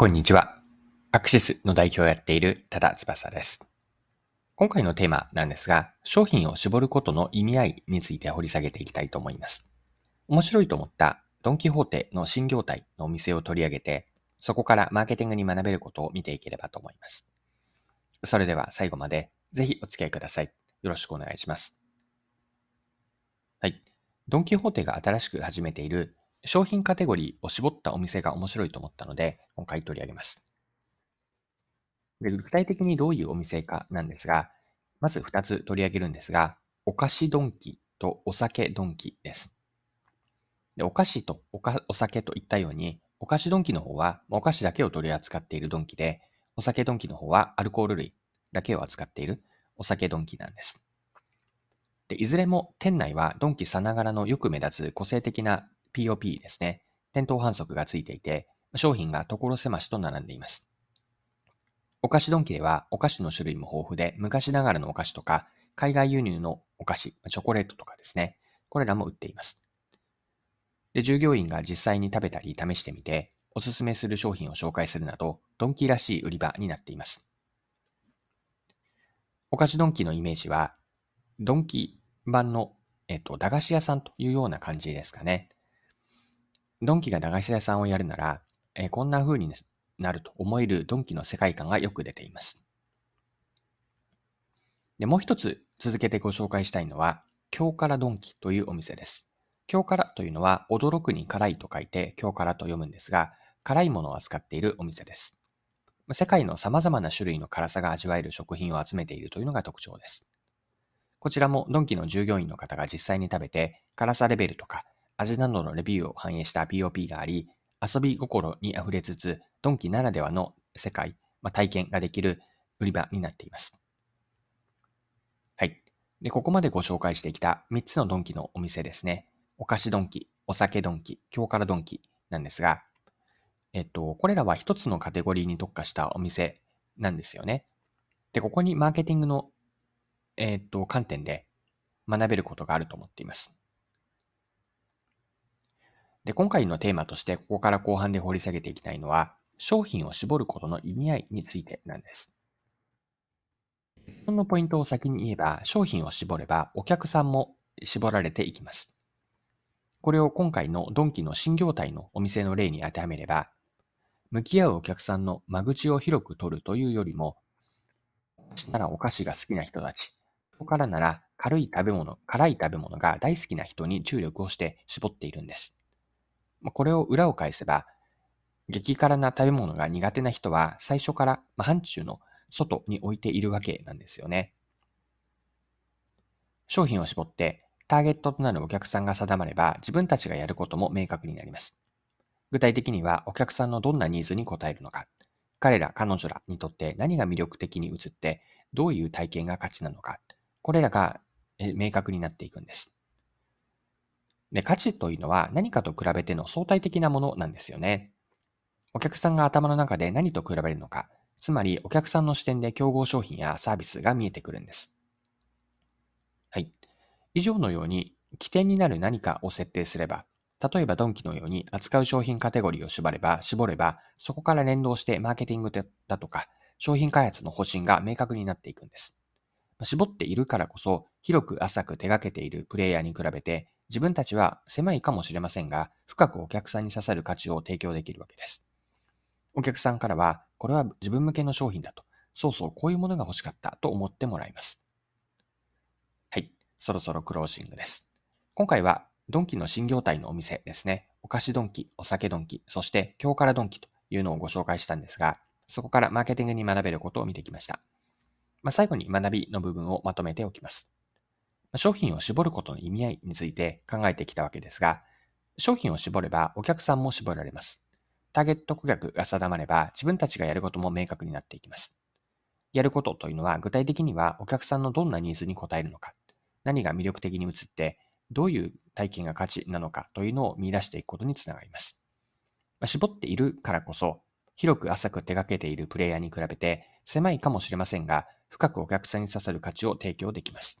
こんにちは。アクシスの代表をやっている多田翼です。今回のテーマなんですが、商品を絞ることの意味合いについて掘り下げていきたいと思います。面白いと思ったドンキホーテの新業態のお店を取り上げて、そこからマーケティングに学べることを見ていければと思います。それでは最後までぜひお付き合いください。よろしくお願いします。はい。ドンキホーテが新しく始めている商品カテゴリーを絞ったお店が面白いと思ったので、今回取り上げます。で具体的にどういうお店かなんですが、まず2つ取り上げるんですが、お菓子ドンキとお酒ドンキです。でお菓子とおかお酒といったように、お菓子ドンキの方はお菓子だけを取り扱っているドンキで、お酒ドンキの方はアルコール類だけを扱っているお酒ドンキなんです。でいずれも店内はドンキさながらのよく目立つ個性的な POP ですね。店頭反則がついていて、商品が所狭しと並んでいます。お菓子ドンキではお菓子の種類も豊富で、昔ながらのお菓子とか、海外輸入のお菓子、チョコレートとかですね。これらも売っています。で、従業員が実際に食べたり試してみて、おすすめする商品を紹介するなど、ドンキらしい売り場になっています。お菓子ドンキのイメージは、ドンキ版の、えっと、駄菓子屋さんというような感じですかね。ドンキが駄菓子屋さんをやるなら、え、こんな風になると思えるドンキの世界観がよく出ています。で、もう一つ続けてご紹介したいのは、京からドンキというお店です。京からというのは、驚くに辛いと書いて、京からと読むんですが、辛いものを扱っているお店です。世界の様々な種類の辛さが味わえる食品を集めているというのが特徴です。こちらもドンキの従業員の方が実際に食べて、辛さレベルとか味などのレビューを反映した POP があり、遊び心に溢れつつ、ドンキならではの世界、まあ、体験ができる売り場になっています。はい。で、ここまでご紹介してきた3つのドンキのお店ですね。お菓子ドンキ、お酒ドンキ、京からドンキなんですが、えっと、これらは1つのカテゴリーに特化したお店なんですよね。で、ここにマーケティングの、えっと、観点で学べることがあると思っています。で、今回のテーマとしてここから後半で掘り下げていきたいのは、商品を絞ることの意味合いについてなんです。このポイントを先に言えば、商品を絞ればお客さんも絞られていきます。これを今回のドンキの新業態のお店の例に当てはめれば、向き合うお客さんの間口を広く取るというよりも、したらお菓子が好きな人たち、そこからなら軽い食べ物、辛い食べ物が大好きな人に注力をして絞っているんです。これを裏を返せば、激辛な食べ物が苦手な人は最初から範疇の外に置いているわけなんですよね。商品を絞ってターゲットとなるお客さんが定まれば自分たちがやることも明確になります。具体的にはお客さんのどんなニーズに応えるのか、彼ら彼女らにとって何が魅力的に映ってどういう体験が価値なのか、これらが明確になっていくんです。で、価値というのは何かと比べての相対的なものなんですよね。お客さんが頭の中で何と比べるのか、つまりお客さんの視点で競合商品やサービスが見えてくるんです。はい。以上のように起点になる何かを設定すれば、例えばドンキのように扱う商品カテゴリーを絞れば、絞れば、そこから連動してマーケティングだとか、商品開発の方針が明確になっていくんです。絞っているからこそ、広く浅く手掛けているプレイヤーに比べて、自分たちは狭いかもしれませんが、深くお客さんに刺さる価値を提供できるわけです。お客さんからは、これは自分向けの商品だと、そうそうこういうものが欲しかったと思ってもらいます。はい、そろそろクロージングです。今回は、ドンキの新業態のお店ですね。お菓子ドンキ、お酒ドンキ、そして今日からドンキというのをご紹介したんですが、そこからマーケティングに学べることを見てきました。まあ、最後に学びの部分をまとめておきます。商品を絞ることの意味合いについて考えてきたわけですが、商品を絞ればお客さんも絞られます。ターゲット顧客が定まれば自分たちがやることも明確になっていきます。やることというのは具体的にはお客さんのどんなニーズに応えるのか、何が魅力的に映ってどういう体験が価値なのかというのを見出していくことにつながります。絞っているからこそ、広く浅く手掛けているプレイヤーに比べて狭いかもしれませんが、深くお客さんに刺さる価値を提供できます。